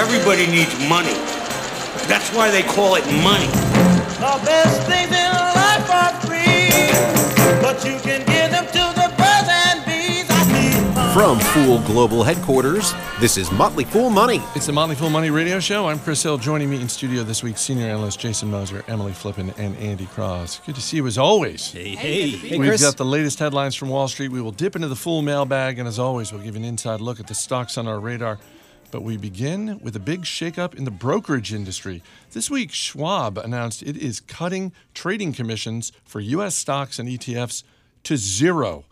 Everybody needs money. That's why they call it money. The best things in life are free, but you can give them to the birds and bees. I need. From Fool Global Headquarters, this is Motley Fool Money. It's the Motley Fool Money Radio Show. I'm Chris Hill. Joining me in studio this week, senior analyst Jason Moser, Emily Flippen, and Andy Cross. Good to see you as always. Hey, hey. hey We've got the latest headlines from Wall Street. We will dip into the full mailbag, and as always, we'll give you an inside look at the stocks on our radar. But we begin with a big shakeup in the brokerage industry. This week, Schwab announced it is cutting trading commissions for U.S. stocks and ETFs to zero.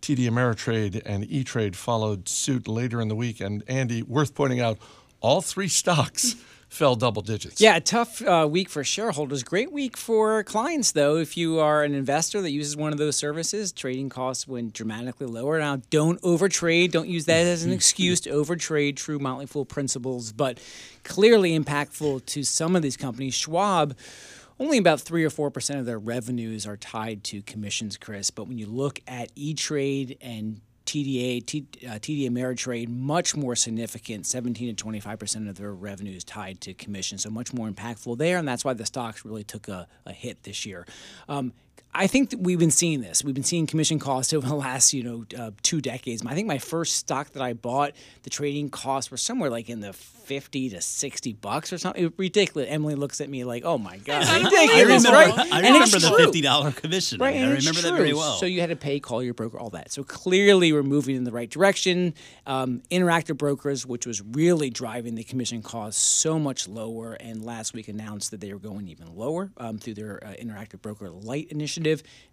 TD Ameritrade and E Trade followed suit later in the week. And Andy, worth pointing out, all three stocks fell double digits. Yeah, a tough uh, week for shareholders. Great week for clients, though. If you are an investor that uses one of those services, trading costs went dramatically lower. Now, don't overtrade. Don't use that as an excuse to overtrade true Motley Fool principles, but clearly impactful to some of these companies. Schwab. Only about three or four percent of their revenues are tied to commissions, Chris. But when you look at E Trade and TDA, T, uh, TD Ameritrade, much more significant, 17 to 25 percent of their revenue is tied to commission, so much more impactful there, and that's why the stocks really took a, a hit this year. Um, I think that we've been seeing this. We've been seeing commission costs over the last, you know, uh, two decades. I think my first stock that I bought, the trading costs were somewhere like in the 50 to 60 bucks or something. It ridiculous. Emily looks at me like, "Oh my god, ridiculous!" I remember, right? I remember the true. fifty dollar commission. Right, I and it's remember that very well. So you had to pay, call your broker, all that. So clearly, we're moving in the right direction. Um, interactive brokers, which was really driving the commission costs so much lower, and last week announced that they were going even lower um, through their uh, interactive broker light initiative.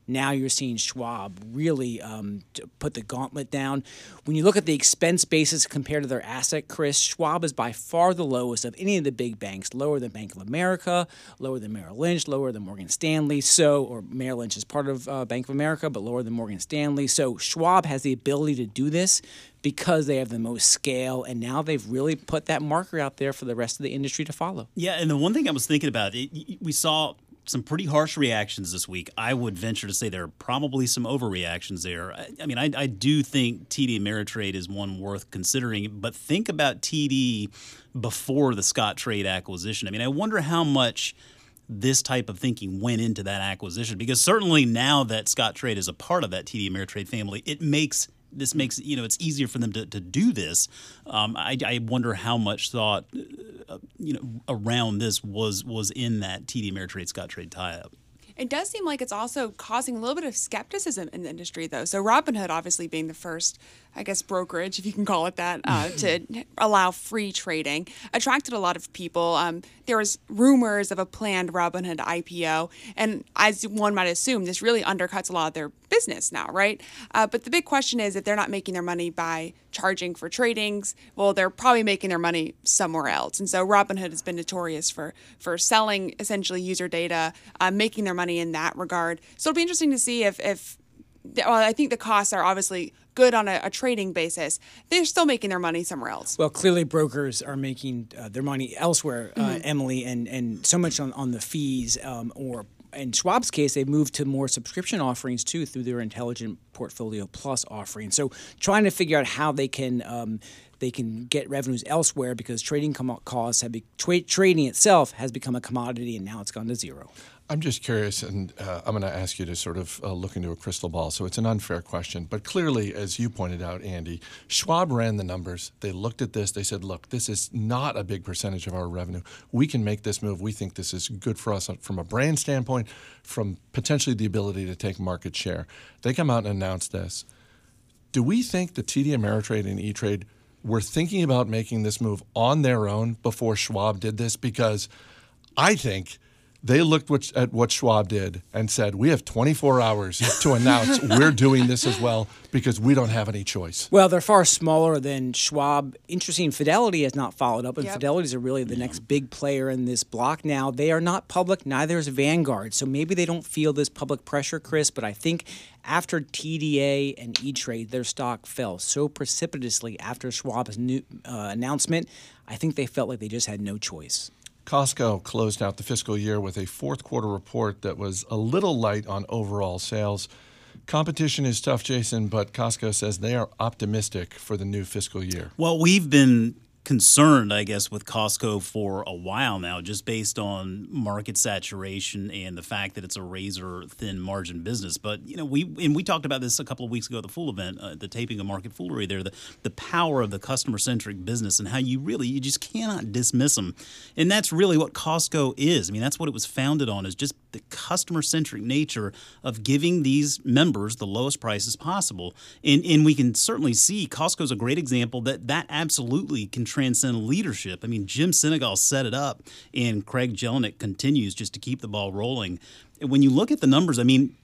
Now you're seeing Schwab really um, put the gauntlet down. When you look at the expense basis compared to their asset, Chris, Schwab is by far the lowest of any of the big banks, lower than Bank of America, lower than Merrill Lynch, lower than Morgan Stanley. So, or Merrill Lynch is part of uh, Bank of America, but lower than Morgan Stanley. So Schwab has the ability to do this because they have the most scale, and now they've really put that marker out there for the rest of the industry to follow. Yeah, and the one thing I was thinking about, it, we saw some pretty harsh reactions this week. I would venture to say there are probably some overreactions there. I, I mean, I, I do think TD Ameritrade is one worth considering, but think about TD before the Scottrade acquisition. I mean, I wonder how much this type of thinking went into that acquisition because certainly now that Scottrade is a part of that TD Ameritrade family, it makes this makes you know it's easier for them to, to do this. Um, I, I wonder how much thought uh, you know around this was was in that TD Ameritrade Scottrade tie up. It does seem like it's also causing a little bit of skepticism in the industry, though. So Robinhood, obviously being the first, I guess, brokerage, if you can call it that, uh, to allow free trading, attracted a lot of people. Um, there was rumors of a planned Robinhood IPO, and as one might assume, this really undercuts a lot of their business now, right? Uh, but the big question is, if they're not making their money by charging for tradings, well, they're probably making their money somewhere else. And so Robinhood has been notorious for for selling essentially user data, uh, making their money in that regard. So it'll be interesting to see if if well, I think the costs are obviously good on a, a trading basis. They're still making their money somewhere else. Well, clearly brokers are making uh, their money elsewhere, uh, Mm-hmm. Emily, and, and so much on, on the fees um, or in Schwab's case, they've moved to more subscription offerings too through their Intelligent Portfolio Plus offering. So, trying to figure out how they can um, they can get revenues elsewhere because trading com- costs have be- tra- trading itself has become a commodity and now it's gone to zero. I'm just curious, and uh, I'm going to ask you to sort of uh, look into a crystal ball. So it's an unfair question, but clearly, as you pointed out, Andy, Schwab ran the numbers. They looked at this. They said, "Look, this is not a big percentage of our revenue. We can make this move. We think this is good for us from a brand standpoint, from potentially the ability to take market share." They come out and announce this. Do we think the TD Ameritrade and E Trade were thinking about making this move on their own before Schwab did this? Because I think they looked what, at what Schwab did and said, "We have 24 hours to announce we're doing this as well because we don't have any choice." Well, they're far smaller than Schwab. Interesting, Fidelity has not followed up, and Yep. Fidelity's are really the next big player in this block now. They are not public, neither is Vanguard, so maybe they don't feel this public pressure, Chris. But I think after TDA and E Trade, their stock fell so precipitously after Schwab's new uh, announcement. I think they felt like they just had no choice. Costco closed out the fiscal year with a fourth quarter report that was a little light on overall sales. Competition is tough, Jason, but Costco says they are optimistic for the new fiscal year. Well, we've been concerned, I guess, with Costco for a while now, just based on market saturation and the fact that it's a razor thin margin business. But you know, we and we talked about this a couple of weeks ago at the Fool event, uh, the taping of Market Foolery. There, the the power of the customer centric business and how you really you just cannot dismiss them, and that's really what Costco is. I mean, that's what it was founded on is just the customer centric nature of giving these members the lowest prices possible. And and we can certainly see Costco's a great example that that absolutely can transcend leadership. I mean, Jim Sinegal set it up, and Craig Jelinek continues just to keep the ball rolling. And when you look at the numbers, I mean,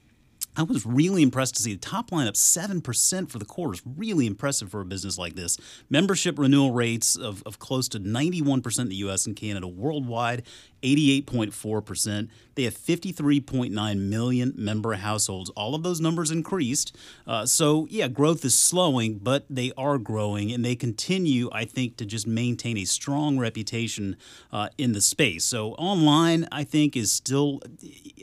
I was really impressed to see the top line up 7% for the quarter. Is really impressive for a business like this. Membership renewal rates of, of close to 91% in the US and Canada. Worldwide, 88.4%. They have 53.9 million member households. All of those numbers increased. Uh, so, yeah, growth is slowing, but they are growing, and they continue, I think, to just maintain a strong reputation uh, in the space. So, online, I think, is still,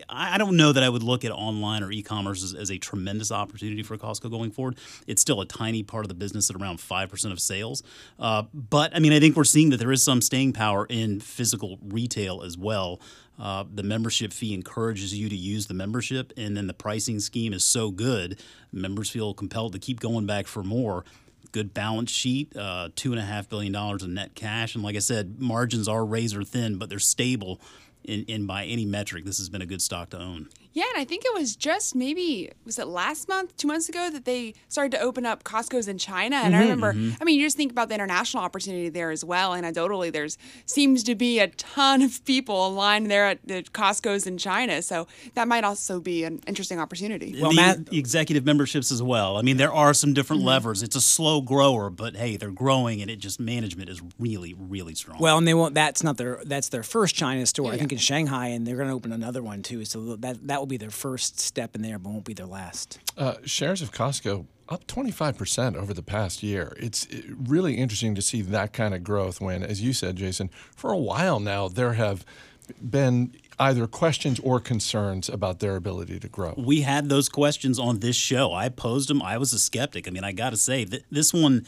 I don't know that I would look at online or e commerce as, as a tremendous opportunity for Costco going forward. It's still a tiny part of the business at around 5% of sales. Uh, but, I mean, I think we're seeing that there is some staying power in physical retail as well. Uh, the membership fee encourages you to use the membership, and then the pricing scheme is so good, members feel compelled to keep going back for more. Good balance sheet, uh, two and a half billion dollars in net cash, and like I said, margins are razor thin, but they're stable. In by any metric, this has been a good stock to own. Yeah, and I think it was just maybe was it last month, two months ago that they started to open up Costco's in China. And I mm-hmm, remember, mm-hmm. I mean, you just think about the international opportunity there as well. Anecdotally, there's seems to be a ton of people aligned there at the Costco's in China, so that might also be an interesting opportunity. Well, the, Matt- the executive memberships as well. I mean, there are some different mm-hmm. levers. It's a slow grower, but hey, they're growing, and it just management is really, really strong. Well, and they won't. That's not their. That's their first China store. I think in Shanghai, and they're going to open another one too. So that that will be their first step in there, but won't be their last. Uh, shares of Costco up 25% over the past year. It's uh, really interesting to see that kind of growth when, as you said, Jason, for a while now, there have been either questions or concerns about their ability to grow. we had those questions on this show. I posed them. I was a skeptic. I mean, I got to say that this one.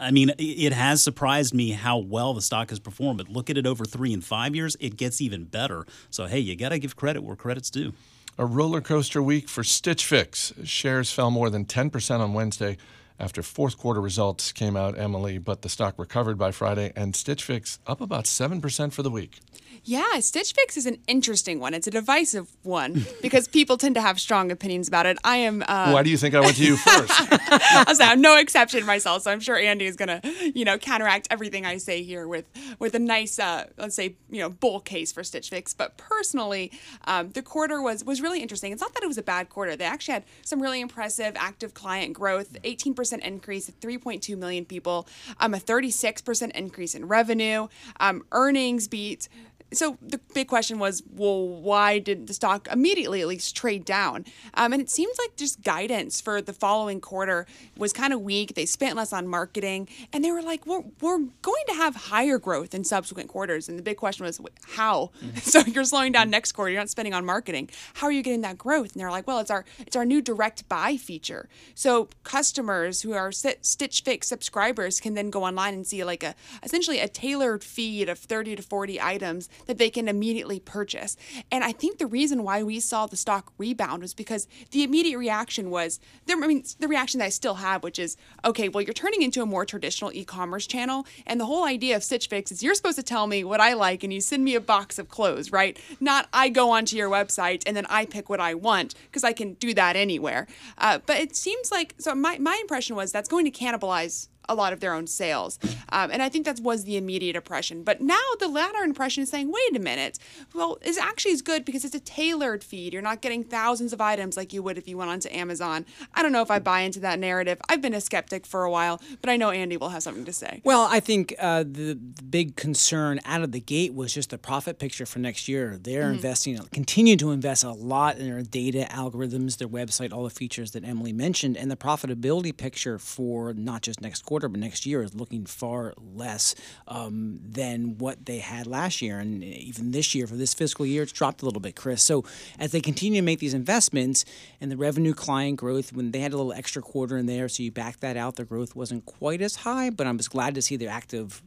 I mean, it- it has surprised me how well the stock has performed. But look at it over three and five years; it gets even better. So hey, you got to give credit where credit's due. A roller coaster week for Stitch Fix. Shares fell more than 10% on Wednesday after fourth quarter results came out, Emily, but the stock recovered by Friday, and Stitch Fix up about 7% for the week. Yeah, Stitch Fix is an interesting one. It's a divisive one because people tend to have strong opinions about it. I am. Uh, Why do you think I went to you first? I'm no exception myself, so I'm sure Andy is gonna, you know, counteract everything I say here with with a nice, uh, let's say, you know, bull case for Stitch Fix. But personally, um, the quarter was was really interesting. It's not that it was a bad quarter. They actually had some really impressive active client growth, 18% increase, 3.2 million people, um, a 36% increase in revenue, um, earnings beat so the big question was, well, why did the stock immediately at least trade down? Um, and it seems like just guidance for the following quarter was kind of weak. They spent less on marketing, and they were like, we're, we're going to have higher growth in subsequent quarters. And the big question was, how? So you're slowing down next quarter. You're not spending on marketing. How are you getting that growth? And they're like, well, it's our it's our new direct buy feature. So customers who are Sti- Stitch Fix subscribers can then go online and see like a essentially a tailored feed of 30 to 40 items that they can immediately purchase. And I think the reason why we saw the stock rebound was because the immediate reaction was there. I mean, the reaction that I still have, which is okay. Well, you're turning into a more traditional e-commerce channel, and the whole idea of Stitch Fix is you're supposed to tell me what I like, and you send me a box of clothes, right? Not I go onto your website and then I pick what I want because I can do that anywhere. Uh, but it seems like so. My my impression was that's going to cannibalize a lot of their own sales. Um, and I think that was the immediate impression. But now the latter impression is saying, wait a minute, well, it's actually is good because it's a tailored feed. You're not getting thousands of items like you would if you went onto Amazon. I don't know if I buy into that narrative. I've been a skeptic for a while, but I know Andy will have something to say. Well, I think uh, the, the big concern out of the gate was just the profit picture for next year. They're investing, continue to invest a lot in their data algorithms, their website, all the features that Emily mentioned, and the profitability picture for not just next quarter but next year is looking far less um, than what they had last year, and even this year for this fiscal year, it's dropped a little bit, Chris. So as they continue to make these investments and the revenue client growth, when they had a little extra quarter in there, so you back that out, the growth wasn't quite as high, but I'm just glad to see their active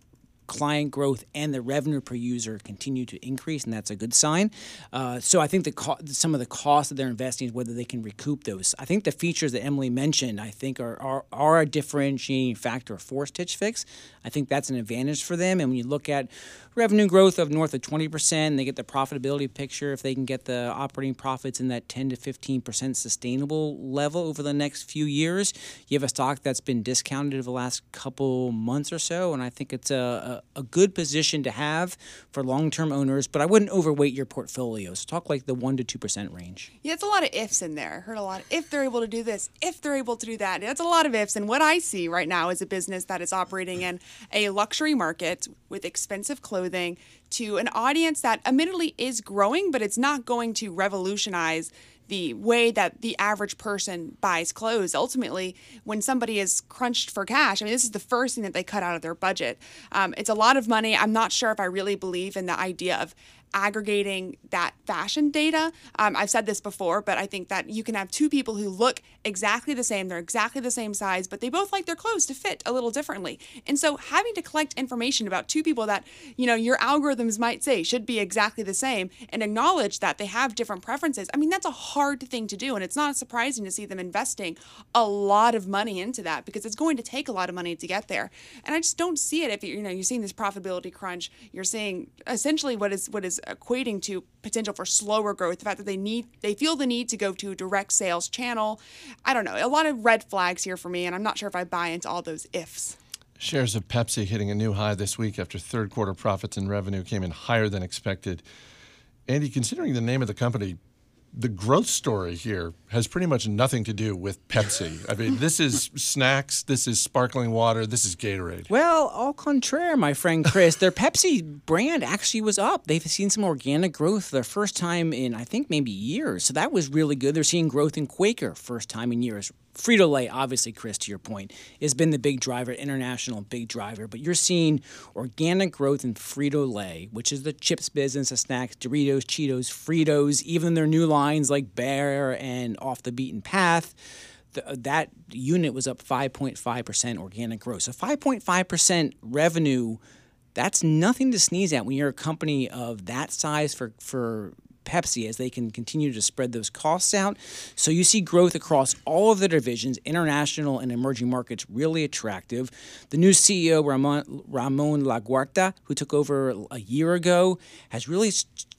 client growth and the revenue per user continue to increase, and that's a good sign. Uh, so I think the co- some of the costs that they're investing is whether they can recoup those. I think the features that Emily mentioned, I think, are are, are a differentiating factor for Stitch Fix. I think that's an advantage for them. And when you look at revenue growth of north of 20%, they get the profitability picture. If they can get the operating profits in that 10 to 15% sustainable level over the next few years, you have a stock that's been discounted over the last couple months or so. And I think it's a, a, a good position to have for long term owners, but I wouldn't overweight your portfolio. So talk like the 1% to 2% range. Yeah, it's a lot of ifs in there. I heard a lot of if they're able to do this, if they're able to do that. That's a lot of ifs. And what I see right now is a business that is operating in a luxury market with expensive clothing to an audience that admittedly is growing, but it's not going to revolutionize the way that the average person buys clothes. Ultimately, when somebody is crunched for cash, I mean, this is the first thing that they cut out of their budget. Um, it's a lot of money. I'm not sure if I really believe in the idea of aggregating that fashion data. Um, I've said this before, but I think that you can have two people who look exactly the same, they're exactly the same size, but they both like their clothes to fit a little differently. And so having to collect information about two people that, you know, your algorithms might say should be exactly the same and acknowledge that they have different preferences, I mean, that's a hard thing to do. And it's not surprising to see them investing a lot of money into that because it's going to take a lot of money to get there. And I just don't see it if you you know you're seeing this profitability crunch, you're seeing essentially what is what is equating to potential for slower growth, the fact that they need they feel the need to go to a direct sales channel. I don't know, a lot of red flags here for me, and I'm not sure if I buy into all those ifs. Shares of Pepsi hitting a new high this week after third quarter profits and revenue came in higher than expected. Andy, considering the name of the company, the growth story here has pretty much nothing to do with Pepsi. I mean, this is snacks, this is sparkling water, this is Gatorade. Well, au contraire, my friend Chris. Their Pepsi brand actually was up. They've seen some organic growth their first time in, I think, maybe years. So that was really good. They're seeing growth in Quaker, first time in years. Frito Lay, obviously, Chris, to your point, has been the big driver, international big driver. But you're seeing organic growth in Frito Lay, which is the chips business, the snacks, Doritos, Cheetos, Fritos, even their new lines like Bare and Off the Beaten Path. The, uh, that unit was up 5.5% organic growth. So 5.5% revenue, that's nothing to sneeze at when you're a company of that size for, for Pepsi as they can continue to spread those costs out. So you see growth across all of the divisions, international and emerging markets, really attractive. The new CEO, Ramon, Ramon Laguarta, who took over a year ago, has really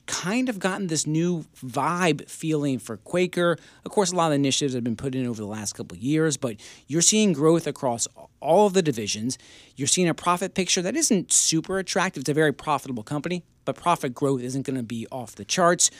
kind of gotten this new vibe feeling for Quaker. Of course, a lot of initiatives have been put in over the last couple of years, but you're seeing growth across all of the divisions. You're seeing a profit picture that isn't super attractive. It's a very profitable company, but profit growth isn't going to be off the charts.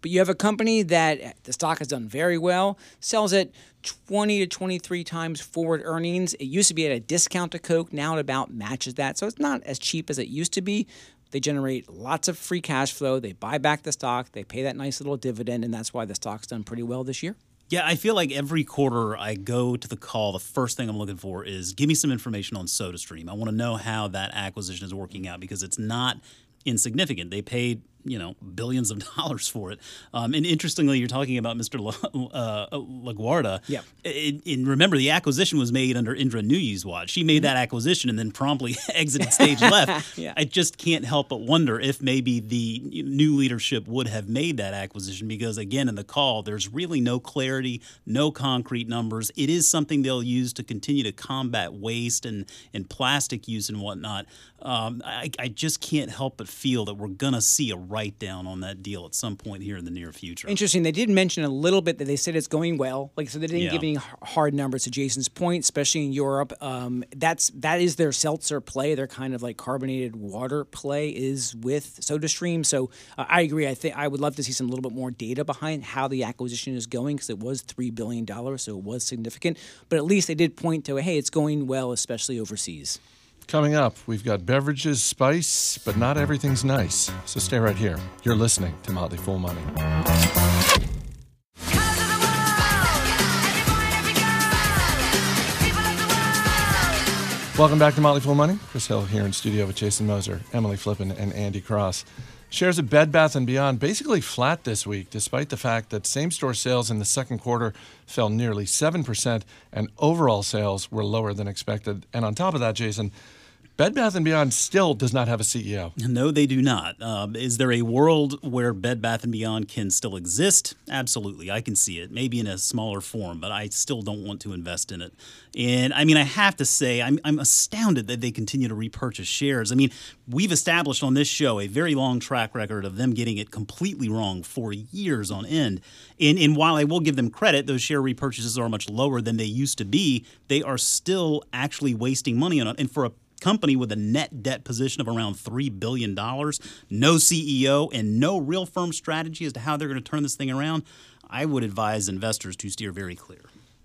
But you have a company that eh, the stock has done very well, sells at 20 to 23 times forward earnings. It used to be at a discount to Coke, now it about matches that. So it's not as cheap as it used to be. They generate lots of free cash flow. They buy back the stock. They pay that nice little dividend, and that's why the stock's done pretty well this year. Yeah, I feel like every quarter I go to the call, the first thing I'm looking for is give me some information on SodaStream. I want to know how that acquisition is working out because it's not insignificant. They paid you know billions of dollars for it. Um, and interestingly, you're talking about Mr. La, uh, LaGuardia. Yeah. And remember, the acquisition was made under Indra Nooyi's watch. She made that acquisition and then promptly exited stage left. Yeah. I just can't help but wonder if maybe the new leadership would have made that acquisition because, again, in the call, there's really no clarity, no concrete numbers. It is something they'll use to continue to combat waste and, and plastic use and whatnot. Um, I, I just can't help but feel that we're going to see a write down on that deal at some point here in the near future. Interesting. They did mention a little bit that they said it's going well. Like so, they didn't Yeah. give any hard numbers to Jason's point, especially in Europe. Um, that's that is their seltzer play. Their kind of like carbonated water play is with SodaStream. So uh, I agree. I think I would love to see some little bit more data behind how the acquisition is going because it was three billion dollars, so it was significant. But at least they did point to hey, it's going well, especially overseas. Coming up, we've got beverages, spice, but not everything's nice. So stay right here. You're listening to Motley Fool Money. Welcome back to Motley Fool Money. Chris Hill here in studio with Jason Moser, Emily Flippen, and Andy Cross. Shares of Bed Bath & Beyond basically flat this week, despite the fact that same-store sales in the second quarter fell nearly 7% and overall sales were lower than expected. And on top of that, Jason, Bed Bath & Beyond still does not have a CEO. No, they do not. Um, is there a world where Bed Bath and Beyond can still exist? Absolutely, I can see it. Maybe in a smaller form, but I still don't want to invest in it. And I mean, I have to say, I'm, I'm astounded that they continue to repurchase shares. I mean, we've established on this show a very long track record of them getting it completely wrong for years on end. And, and while I will give them credit, those share repurchases are much lower than they used to be. They are still actually wasting money on it. And for a company with a net debt position of around $3 billion, no CEO, and no real firm strategy as to how they're going to turn this thing around, I would advise investors to steer very clear.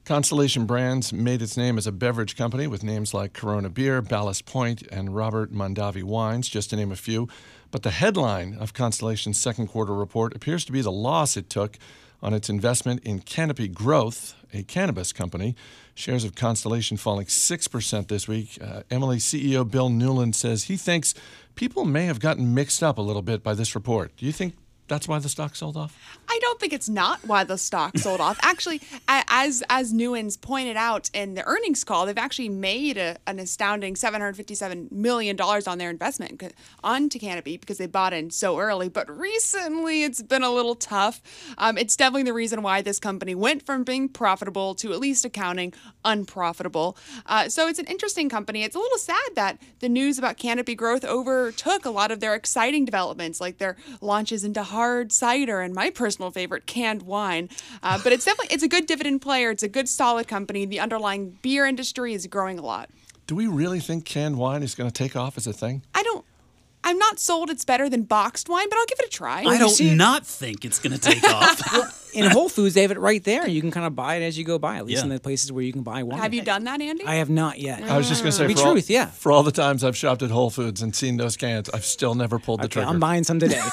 Constellation Brands made its name as a beverage company with names like Corona Beer, Ballast Point, and Robert Mondavi Wines, just to name a few. But the headline of Constellation's second quarter report appears to be the loss it took on its investment in Canopy Growth, a cannabis company. Shares of Constellation falling 6% this week. Uh, Emily CEO Bill Newlands says he thinks people may have gotten mixed up a little bit by this report. Do you think that's why the stock sold off? I don't think it's not why the stock sold off. Actually, as as Newens pointed out in the earnings call, they've actually made a, an astounding 757 million dollars on their investment onto Canopy because they bought in so early. But recently, it's been a little tough. Um, it's definitely the reason why this company went from being profitable to at least accounting unprofitable. Uh, so it's an interesting company. It's a little sad that the news about Canopy growth overtook a lot of their exciting developments, like their launches into hard cider and my personal favorite, canned wine. Uh, but it's definitely it's a good dividend player. It's a good solid company. The underlying beer industry is growing a lot. Do we really think canned wine is going to take off as a thing? I don't. I'm not sold it's better than boxed wine, but I'll give it a try. I don't not think it's going to take off. In Whole Foods, they have it right there. You can kind of buy it as you go by, at least Yeah. in the places where you can buy wine. Have you done that, Andy? I have not yet. I was just going to say, Be for all, truth, yeah. For all the times I've shopped at Whole Foods and seen those cans, I've still never pulled the Okay, trigger. I'm buying some today.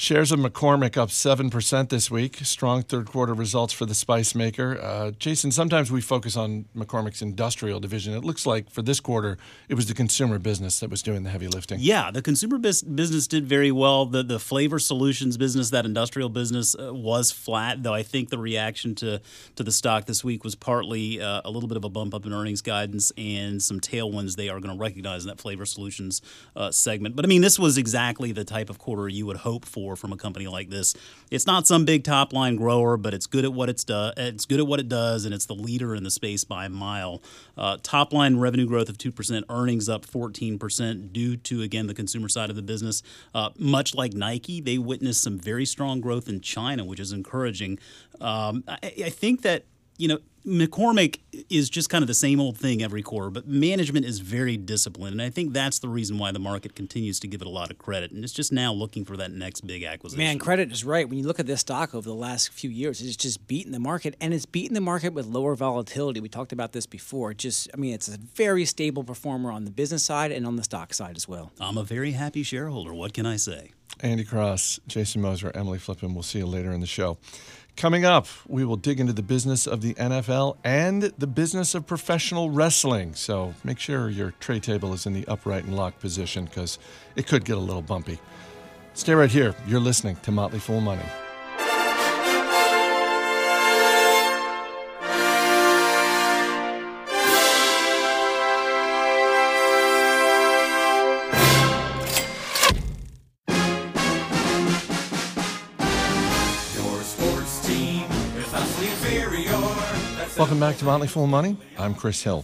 Shares of McCormick up 7% this week. Strong third quarter results for the spice maker. Uh, Jason, sometimes we focus on McCormick's industrial division. It looks like for this quarter, it was the consumer business that was doing the heavy lifting. Yeah, the consumer bus- business did very well. The the flavor solutions business, that industrial business, uh, was flat. Though I think the reaction to to the stock this week was partly uh, a little bit of a bump up in earnings guidance and some tailwinds they are going to recognize in that flavor solutions uh, segment. But I mean, this was exactly the type of quarter you would hope for from a company like this. It's not some big top line grower, but it's good at what it's do- It's good at what it does, and it's the leader in the space by a mile. Uh, top line revenue growth of two percent, earnings up fourteen percent due to again the consumer side of the business. Uh, much like Nike, they witnessed some very strong growth in China, which is encouraging. Um, I, I think that you know. McCormick is just kind of the same old thing every quarter, but management is very disciplined, and I think that's the reason why the market continues to give it a lot of credit, and it's just now looking for that next big acquisition. Man, credit is right. When you look at this stock over the last few years, it's just beaten the market, and it's beaten the market with lower volatility. We talked about this before. Just, I mean, it's a very stable performer on the business side and on the stock side as well. I'm a very happy shareholder. What can I say? Andy Cross, Jason Moser, Emily Flippen. We'll see you later in the show. Coming up, we will dig into the business of the NFL and the business of professional wrestling. So make sure your tray table is in the upright and locked position because it could get a little bumpy. Stay right here. You're listening to Motley Fool Money. Welcome back to Motley Fool Money. I'm Chris Hill.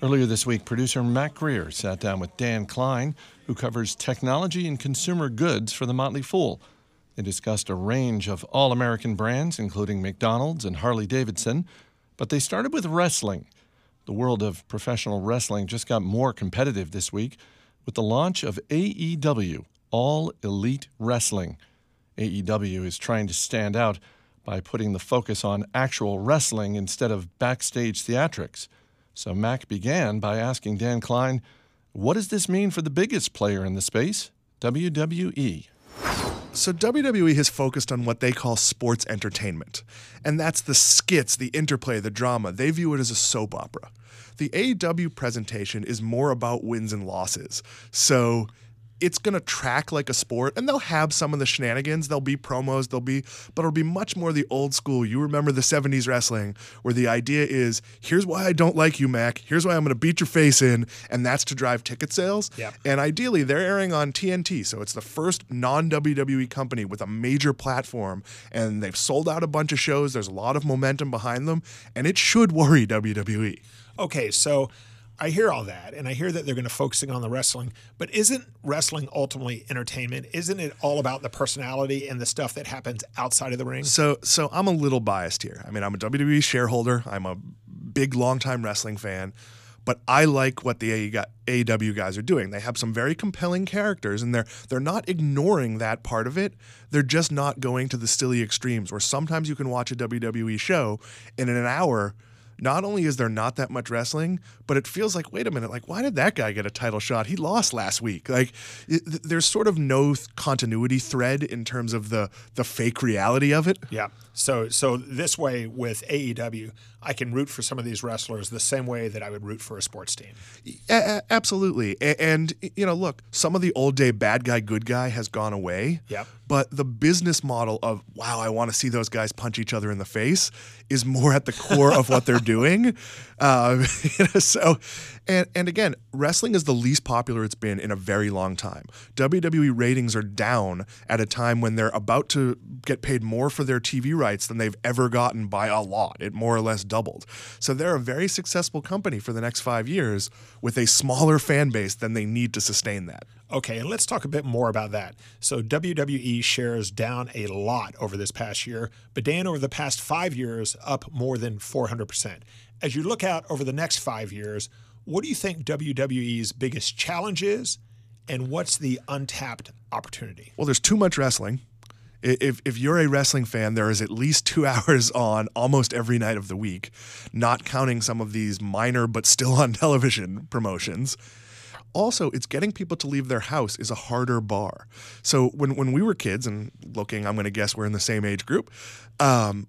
Earlier this week, producer Mac Greer sat down with Dan Kline, who covers technology and consumer goods for the Motley Fool. They discussed a range of all American brands, including McDonald's and Harley Davidson, but they started with wrestling. The world of professional wrestling just got more competitive this week with the launch of AEW, All Elite Wrestling. AEW is trying to stand out by putting the focus on actual wrestling instead of backstage theatrics. So Mac began by asking Dan Kline, what does this mean for the biggest player in the space, E?" WWE? So WWE has focused on what they call sports entertainment. And that's the skits, the interplay, the drama. They view it as a soap opera. The AEW presentation is more about wins and losses. So it's going to track like a sport and they'll have some of the shenanigans. There'll be promos there'll be but it'll be much more the old school. You remember the 70s wrestling where the idea is here's why i don't like you mac. Here's why i'm going to beat your face in and that's to drive ticket sales. Yep. and ideally they're airing on tnt so it's the first non-wwe company with a major platform and they've sold out a bunch of shows. There's a lot of momentum behind them and it should worry wwe Okay, so I hear all that, and I hear that they're going to focusing on the wrestling. But isn't wrestling ultimately entertainment? Isn't it all about the personality and the stuff that happens outside of the ring? So so I'm a little biased here. I mean, I'm a WWE shareholder. I'm a big longtime wrestling fan, but I like what the AE AEW guys are doing. They have some very compelling characters and they're they're not ignoring that part of it. They're just not going to the silly extremes where sometimes you can watch a WWE show and in an hour not only is there not that much wrestling, but it feels like, wait a minute, like, why did that guy get a title shot? He lost last week. Like, it, th- there's sort of no th- continuity thread in terms of the the fake reality of it. Yeah. So so this way with AEW, I can root for some of these wrestlers the same way that I would root for a sports team. A- absolutely. A- and, you know, look, some of the old day bad guy, good guy has gone away. Yep. But the business model of, wow, I want to see those guys punch each other in the face is more at the core of what they're doing. Um, you know, so, and, and again, wrestling is the least popular it's been in a very long time. WWE ratings are down at a time when they're about to get paid more for their TV rights than they've ever gotten by a lot. It more or less doubled. So they're a very successful company for the next five years with a smaller fan base than they need to sustain that. Okay, and let's talk a bit more about that. So WWE shares down a lot over this past year, but Dan, over the past five years, up more than 400%. As you look out over the next five years, what do you think WWE's biggest challenge is, and what's the untapped opportunity? Well, there's too much wrestling. If, if you're a wrestling fan, there is at least two hours on almost every night of the week, not counting some of these minor but still on television promotions. Also, it's getting people to leave their house is a harder bar. So when, when we were kids, and looking, I'm going to guess we're in the same age group, um,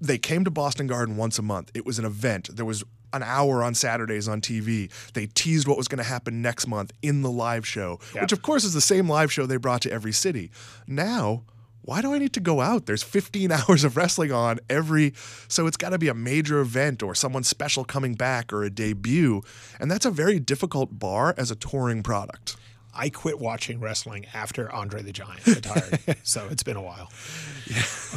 they came to Boston Garden once a month. It was an event. There was an hour on Saturdays on TV. They teased what was going to happen next month in the live show, which of course is the same live show they brought to every city. Now, why do I need to go out? There's 15 hours of wrestling on every, so it's got to be a major event or someone special coming back or a debut. And that's a very difficult bar as a touring product. I quit watching wrestling after Andre the Giant retired, so it's been a while.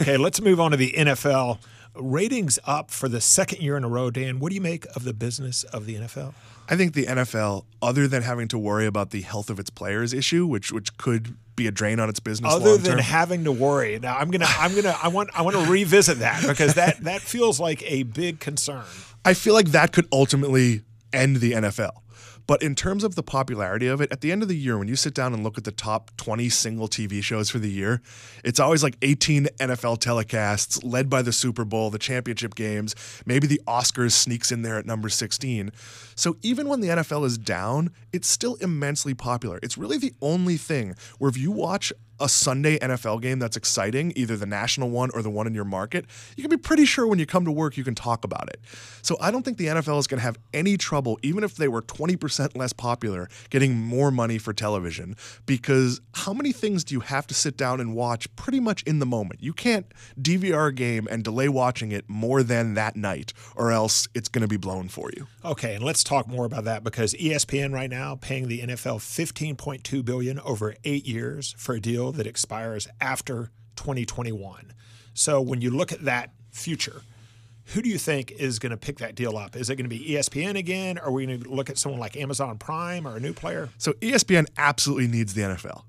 Okay, let's move on to the NFL. Ratings up for the second year in a row. Dan, what do you make of the business of the NFL? I think the NFL, other than having to worry about the health of its players issue, which which could be a drain on its business Other than having to worry, now I'm gonna, I'm gonna, I want, I want to revisit that because that that feels like a big concern. I feel like that could ultimately end the NFL. But in terms of the popularity of it, at the end of the year, when you sit down and look at the top 20 single TV shows for the year, it's always like 18 NFL telecasts led by the Super Bowl, the championship games. Maybe the Oscars sneaks in there at number 16. So even when the NFL is down, it's still immensely popular. It's really the only thing where if you watch a Sunday NFL game that's exciting, either the national one or the one in your market, you can be pretty sure when you come to work you can talk about it. So I don't think the NFL is going to have any trouble, even if they were 20% less popular, getting more money for television. Because how many things do you have to sit down and watch pretty much in the moment? You can't DVR a game and delay watching it more than that night, or else it's going to be blown for you. Okay, and let's talk more about that because ESPN right now paying the NFL 15.2 billion over 8 years for a deal that expires after 2021. So when you look at that future, who do you think is going to pick that deal up? Is it going to be ESPN again? Are we going to look at someone like Amazon Prime or a new player? So ESPN absolutely needs the NFL.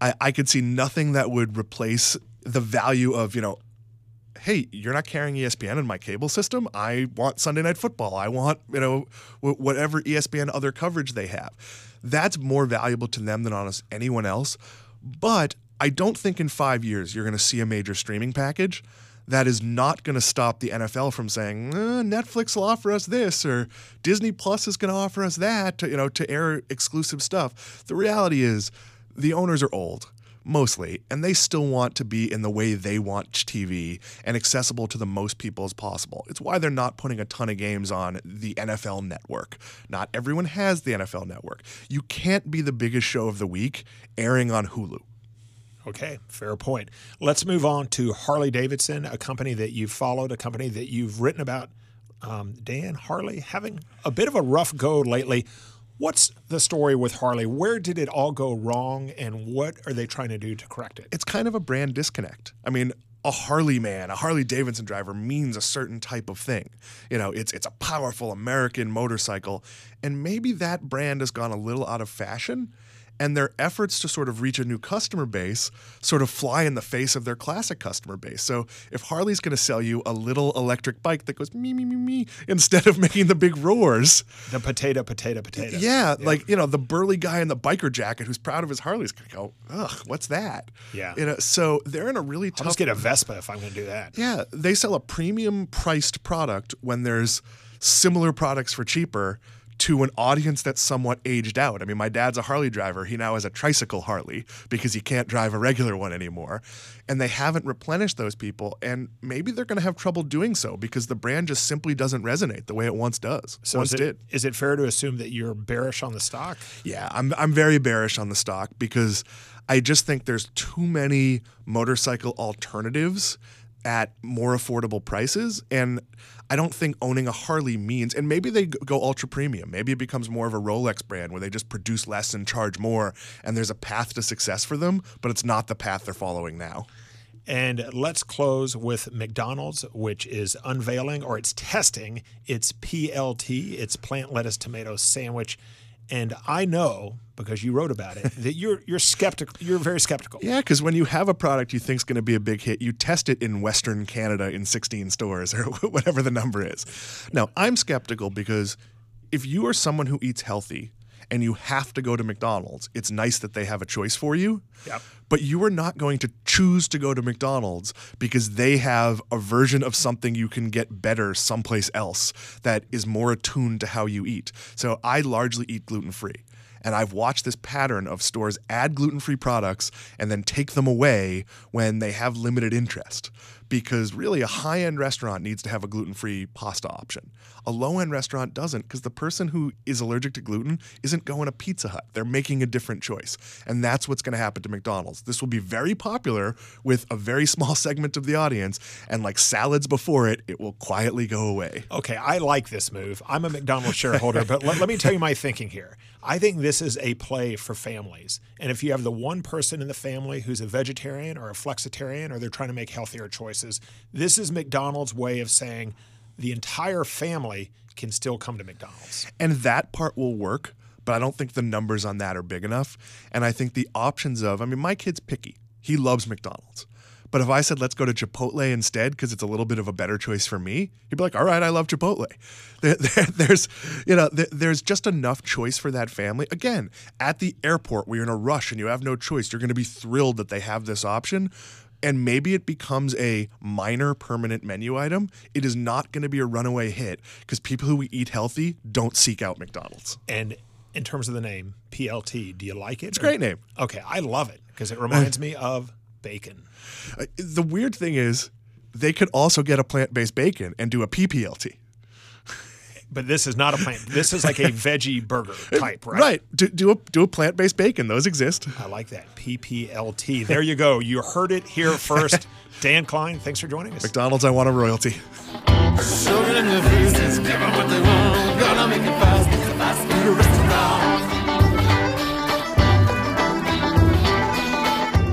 I, I could see nothing that would replace the value of, you know, hey, you're not carrying ESPN in my cable system. I want Sunday Night Football. I want, you know, wh- whatever ESPN other coverage they have. That's more valuable to them than honest anyone else. But I don't think in five years you're going to see a major streaming package that is not going to stop the NFL from saying "Uh, Netflix will offer us this or Disney Plus is going to offer us that, to, you know, to air exclusive stuff. The reality is the owners are old. Mostly, and they still want to be in the way they watch TV and accessible to the most people as possible. It's why they're not putting a ton of games on the NFL network. Not everyone has the NFL network. You can't be the biggest show of the week airing on Hulu. Okay, fair point. Let's move on to Harley Davidson, a company that you've followed, a company that you've written about. Um, Dan Harley having a bit of a rough go lately. What's the story with Harley? Where did it all go wrong, and what are they trying to do to correct it? It's kind of a brand disconnect. I mean, a Harley man, a Harley Davidson driver means a certain type of thing. You know, it's it's a powerful American motorcycle, and maybe that brand has gone a little out of fashion and their efforts to sort of reach a new customer base sort of fly in the face of their classic customer base. So if Harley's going to sell you a little electric bike that goes me me me me instead of making the big roars, the potato potato potato. Yeah, yeah. like you know the burly guy in the biker jacket who's proud of his Harley's going to go, ugh, what's that? Yeah, you know. So they're in a really tough. I'll just get a Vespa if I'm going to do that. Yeah, they sell a premium priced product when there's similar products for cheaper to an audience that's somewhat aged out. I mean, my dad's a Harley driver. He now has a tricycle Harley because he can't drive a regular one anymore. And they haven't replenished those people. And maybe they're going to have trouble doing so because the brand just simply doesn't resonate the way it once does. So once is it, did. Is it fair to assume that you're bearish on the stock? Yeah, I'm, I'm very bearish on the stock because I just think there's too many motorcycle alternatives at more affordable prices. And I don't think owning a Harley means, and maybe they go ultra premium. Maybe it becomes more of a Rolex brand where they just produce less and charge more, and there's a path to success for them, but it's not the path they're following now. And let's close with McDonald's, which is unveiling or it's testing its PLT, its plant lettuce tomato sandwich. And I know because you wrote about it that you're you're skeptical. You're very skeptical. Yeah, because when you have a product you think is going to be a big hit, you test it in Western Canada in 16 stores or whatever the number is. Now I'm skeptical because if you are someone who eats healthy and you have to go to McDonald's, it's nice that they have a choice for you. Yep. But you are not going to choose to go to McDonald's because they have a version of something you can get better someplace else that is more attuned to how you eat. So I largely eat gluten free. And I've watched this pattern of stores add gluten free products and then take them away when they have limited interest. Because really, a high end restaurant needs to have a gluten free pasta option. A low end restaurant doesn't because the person who is allergic to gluten isn't going to Pizza Hut. They're making a different choice. And that's what's going to happen to McDonald's. This will be very popular with a very small segment of the audience. And like salads before it, it will quietly go away. Okay, I like this move. I'm a McDonald's shareholder, but let, let me tell you my thinking here. I think this is a play for families. And if you have the one person in the family who's a vegetarian or a flexitarian or they're trying to make healthier choices, this is McDonald's way of saying the entire family can still come to McDonald's. And that part will work, but I don't think the numbers on that are big enough. And I think the options of, I mean, my kid's picky. He loves McDonald's. But if I said let's go to Chipotle instead because it's a little bit of a better choice for me, he'd be like, "All right, I love Chipotle." There, there, there's, you know, there, there's just enough choice for that family. Again, at the airport, where you're in a rush and you have no choice, you're going to be thrilled that they have this option. And maybe it becomes a minor permanent menu item. It is not going to be a runaway hit because people who eat healthy don't seek out McDonald's. And in terms of the name, PLT, do you like it? It's a great name. Okay, I love it because it reminds me of bacon. Uh, the weird thing is, they could also get a plant based bacon and do a PPLT. But this is not a plant. This is like a veggie burger type, right? Right. Do, do a do a plant based bacon. Those exist. I like that. PPLT. There you go. You heard it here first. Dan Kline, thanks for joining us. McDonald's, I want a royalty.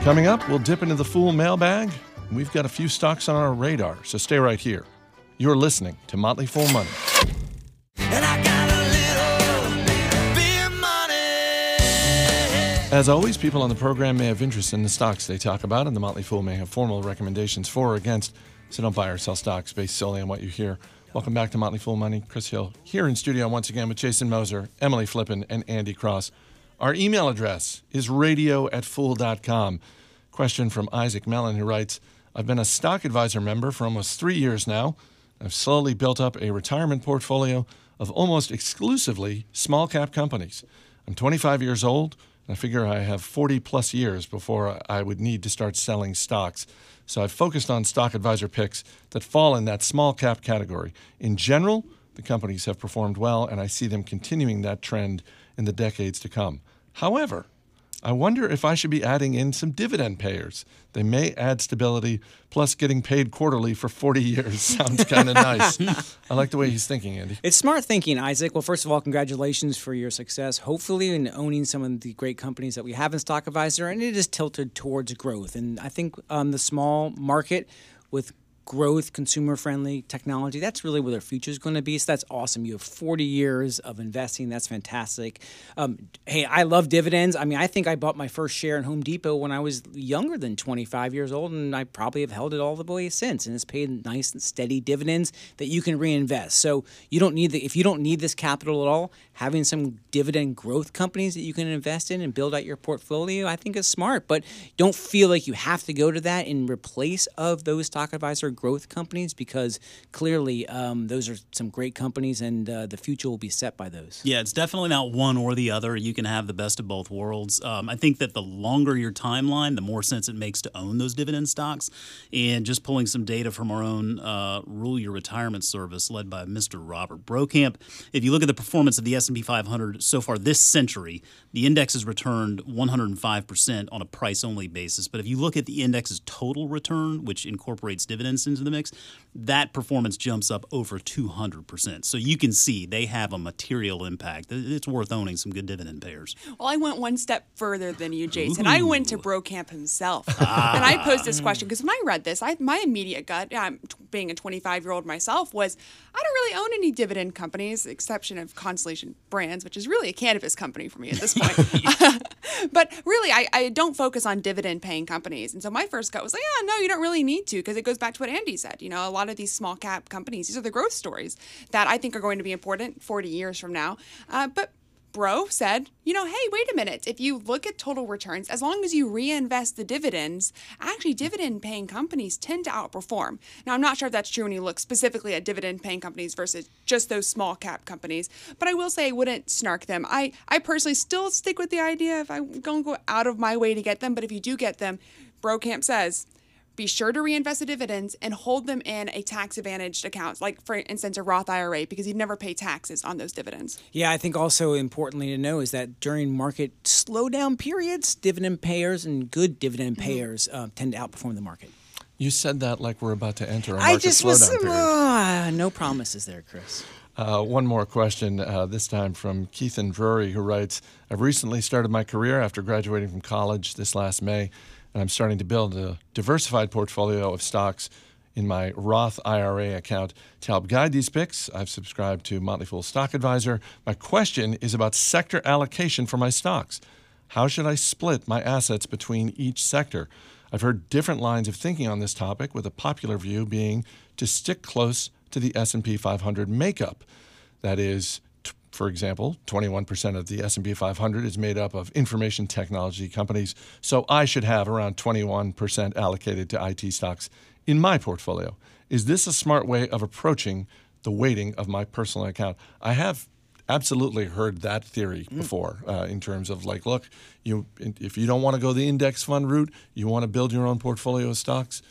Coming up, we'll dip into the Fool mailbag. We've got a few stocks on our radar, so stay right here. You're listening to Motley Fool Money. As always, people on the program may have interest in the stocks they talk about, and the Motley Fool may have formal recommendations for or against, so don't buy or sell stocks based solely on what you hear. Welcome back to Motley Fool Money. Chris Hill here in studio once again with Jason Moser, Emily Flippen, and Andy Cross. Our email address is radio at fool.com. Question from Isaac Mellon, who writes I've been a stock advisor member for almost three years now. I've slowly built up a retirement portfolio of almost exclusively small cap companies. I'm 25 years old, I figure I have 40 plus years before I would need to start selling stocks. So I've focused on stock advisor picks that fall in that small cap category. In general, the companies have performed well, and I see them continuing that trend in the decades to come. However, I wonder if I should be adding in some dividend payers. They may add stability, plus getting paid quarterly for 40 years sounds kind of nice. I like the way he's thinking, Andy. It's smart thinking, Isaac. Well, first of all, congratulations for your success. Hopefully, in owning some of the great companies that we have in Stock Advisor, and it is tilted towards growth. And I think um, the small market with growth, consumer friendly technology. That's really where their future is going to be. So that's awesome. You have 40 years of investing. That's fantastic. Um, hey, I love dividends. I mean, I think I bought my first share in Home Depot when I was younger than 25 years old, and I probably have held it all the way since. And it's paid nice and steady dividends that you can reinvest. So you don't need the if you don't need this capital at all, having some dividend growth companies that you can invest in and build out your portfolio, I think is smart. But don't feel like you have to go to that in replace of those stock advisor growth companies because clearly um, those are some great companies and uh, the future will be set by those. Yeah, it's definitely not one or the other. You can have the best of both worlds. Um, I think that the longer your timeline, the more sense it makes to own those dividend stocks. And just pulling some data from our own uh, Rule Your Retirement service, led by Mr. Robert Brokamp. If you look at the performance of the S&P 500 so far this century, the index has returned 105% on a price-only basis. But if you look at the index's total return, which incorporates dividends into the mix, that performance jumps up over 200%. So you can see they have a material impact. It's worth owning some good dividend payers. Well, I went one step further than you, Jason. I went to Brokamp himself, and I posed this question because when I read this, I, my immediate gut, um, being a 25 year old myself, was I don't really own any dividend companies, exception of Constellation Brands, which is really a cannabis company for me at this point. but really, I, I don't focus on dividend paying companies, and so my first gut was like, yeah, no, you don't really need to because it goes back to what Andy said. You know, a lot of these small cap companies, these are the growth stories that I think are going to be important 40 years from now. Uh, but Bro said, you know, hey, wait a minute. If you look at total returns, as long as you reinvest the dividends, actually dividend paying companies tend to outperform. Now, I'm not sure if that's true when you look specifically at dividend paying companies versus just those small cap companies, but I will say I wouldn't snark them. I, I personally still stick with the idea if going to go out of my way to get them, but if you do get them, Brokamp says, be sure to reinvest the dividends and hold them in a tax advantaged account, like for instance a Roth IRA, because you'd never pay taxes on those dividends. Yeah, I think also importantly to know is that during market slowdown periods, dividend payers and good dividend payers uh, tend to outperform the market. You said that like we're about to enter a market just slowdown was period. uh, no promises there, Chris. Uh, one more question, uh, this time from Keithan Drury, who writes I've recently started my career after graduating from college this last May, and I'm starting to build a diversified portfolio of stocks in my Roth IRA account. To help guide these picks, I've subscribed to Motley Fool Stock Advisor. My question is about sector allocation for my stocks. How should I split my assets between each sector? I've heard different lines of thinking on this topic, with a popular view being to stick close to the S&P 500 makeup. That is, for example, 21% of the S&P 500 is made up of information technology companies, so I should have around 21% allocated to IT stocks in my portfolio. Is this a smart way of approaching the weighting of my personal account? I have absolutely heard that theory before uh, in terms of like look you if you don't want to go the index fund route you want to build your own portfolio of stocks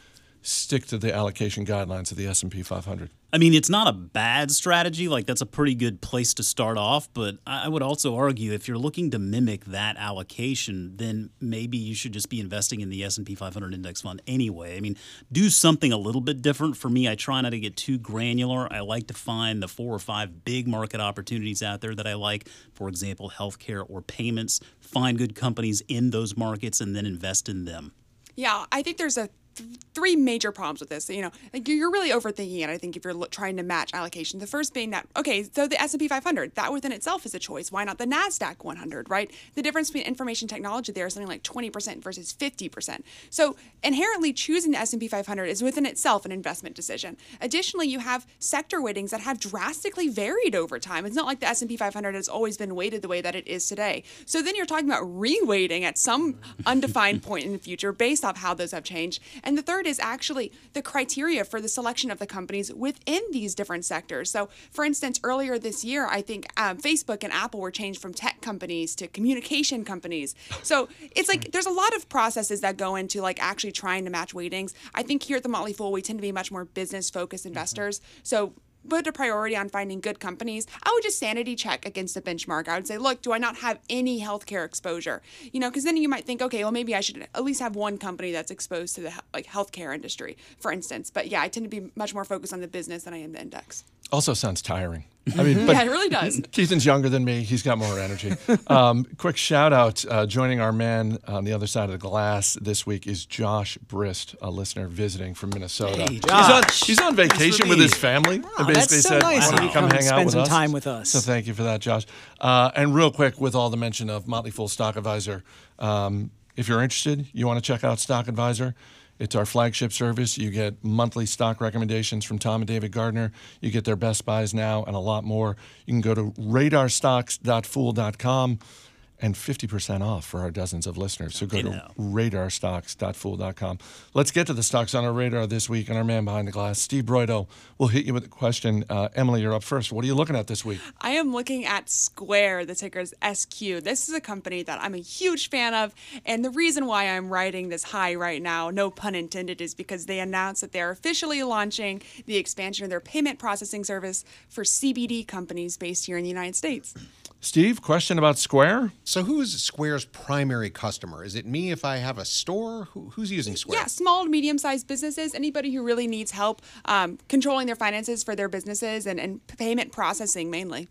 stick to the allocation guidelines of the S&P 500 I mean, it's not a bad strategy. Like that's a pretty good place to start off. But I would also argue if you're looking to mimic that allocation, then maybe you should just be investing in the S and P 500 index fund anyway. I mean, do something a little bit different. For me, I try not to get too granular. I like to find the four or five big market opportunities out there that I like. For example, healthcare or payments. Find good companies in those markets and then invest in them. Yeah, I think there's a th- three major problems with this. You know, like you're- really overthinking it. I think if you're trying to match allocation, the first being that okay, so the S and P 500 that within itself is a choice. Why not the Nasdaq 100? Right? The difference between information technology there is something like 20% versus 50%. So inherently, choosing the S and P 500 is within itself an investment decision. Additionally, you have sector weightings that have drastically varied over time. It's not like the S and P 500 has always been weighted the way that it is today. So then you're talking about reweighting at some undefined point in the future based off how those have changed. And the third is actually the criteria for the selection of the companies within these different sectors. So, for instance, earlier this year, I think um, Facebook and Apple were changed from tech companies to communication companies. So it's like there's a lot of processes that go into like actually trying to match weightings. I think here at the Motley Fool, we tend to be much more business focused investors. So put a priority on finding good companies, I would just sanity check against a benchmark. I would say, look, do I not have any healthcare exposure? You know, because then you might think, okay, well, maybe I should at least have one company that's exposed to the like healthcare industry, for instance. But yeah, I tend to be much more focused on the business than I am the index. Also sounds tiring. I mean, but yeah, it really does. Keithan's younger than me. He's got more energy. Um, quick shout out uh, joining our man on the other side of the glass this week is Josh Brist, a listener visiting from Minnesota. Hey, he's, on, Josh. he's on Thanks for vacation with his family Wow, and that's basically so said, nice Why don't you you come to come hang out spend with some us? time with us. So thank you for that, Josh. Uh, and real quick, with all the mention of Motley Fool Stock Advisor, um, if you're interested, you want to check out Stock Advisor. It's our flagship service. You get monthly stock recommendations from Tom and David Gardner. You get their best buys now and a lot more. You can go to radarstocks.fool.com and 50% off for our dozens of listeners. So go Okay, to now. radarstocks.fool.com. Let's get to the stocks on our radar this week. And our man behind the glass, Steve Broido, will hit you with a question. Uh, Emily, you're up first. What are you looking at this week? I am looking at Square, the ticker is SQ. This is a company that I'm a huge fan of, and the reason why I'm riding this high right now, no pun intended, is because they announced that they're officially launching the expansion of their payment processing service for CBD companies based here in the United States. Steve, question about Square? So, who is Square's primary customer? Is it me if I have a store? Who, who's using Square? Yeah, small to medium sized businesses, anybody who really needs help um, controlling their finances for their businesses and, and payment processing mainly.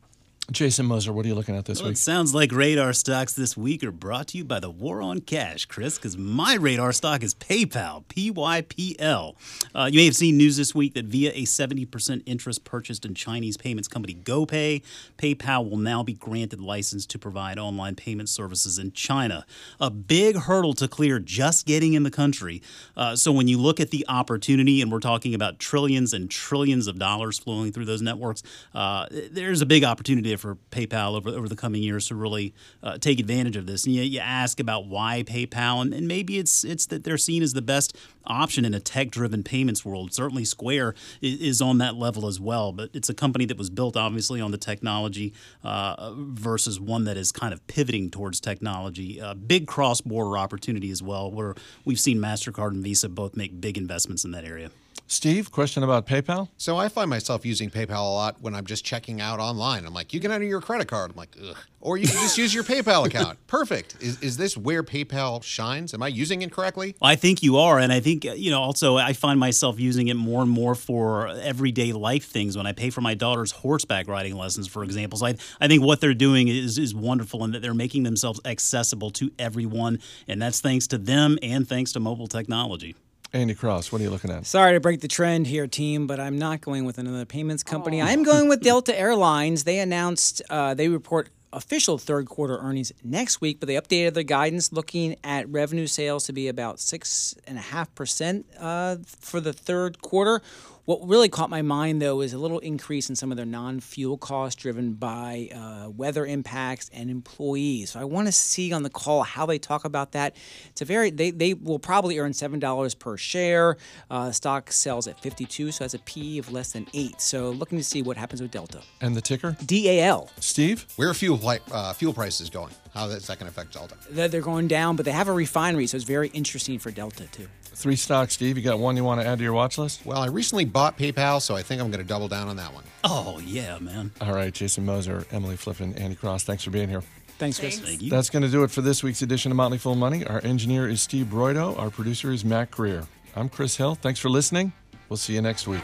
Jason Moser, what are you looking at this Well, week? it sounds like radar stocks this week are brought to you by the war on cash, Chris, because my radar stock is PayPal, P Y P L. Uh, you may have seen news this week that via a 70% interest purchased in Chinese payments company GoPay, PayPal will now be granted license to provide online payment services in China. A big hurdle to clear just getting in the country. Uh, so when you look at the opportunity, and we're talking about trillions and trillions of dollars flowing through those networks, uh, there's a big opportunity for PayPal over, over the coming years to really uh, take advantage of this. And you, you ask about why PayPal, and, and maybe it's it's that they're seen as the best option in a tech-driven payments world. Certainly, Square is, is on that level as well. But it's a company that was built obviously on the technology uh, versus one that is kind of pivoting towards technology. Uh, big cross-border opportunity as well, where we've seen Mastercard and Visa both make big investments in that area. Steve, question about PayPal? So I find myself using PayPal a lot when I'm just checking out online. I'm like, you can enter your credit card. I'm like, ugh. Or you can just use your PayPal account. Perfect. Is, is this where PayPal shines? Am I using it correctly? I think you are, and I think uh, you know. Also, I find myself using it more and more for everyday life things. When I pay for my daughter's horseback riding lessons, for example, so I, I think what they're doing is is wonderful, and that they're making themselves accessible to everyone, and that's thanks to them and thanks to mobile technology. Andy Cross, what are you looking at? Sorry to break the trend here, team, but I'm not going with another payments company. I'm going with Delta Airlines. They announced uh, they report official third quarter earnings next week, but they updated their guidance looking at revenue sales to be about six and a half percent uh, for the third quarter. What really caught my mind, though, is a little increase in some of their non fuel costs driven by uh, weather impacts and employees. So I want to see on the call how they talk about that. It's a very, they, they will probably earn $7 per share. Uh, stock sells at 52, so that's a P of less than 8. So looking to see what happens with Delta. And the ticker? DAL. Steve? Where are fuel, pli- uh, fuel prices going? How is that going to affect Delta? They're they're going down, but they have a refinery, so it's very interesting for Delta, too. Three stocks, Steve. You got one you want to add to your watch list? Well, I recently bought PayPal, so I think I'm going to double down on that one. Oh yeah, man. All right, Jason Moser, Emily Flippen, Andy Cross, thanks for being here. Thanks, Chris. Thanks. Thank you. That's going to do it for this week's edition of Motley Fool Money. Our engineer is Steve Broido. Our producer is Mac Greer. I'm Chris Hill. Thanks for listening. We'll see you next week.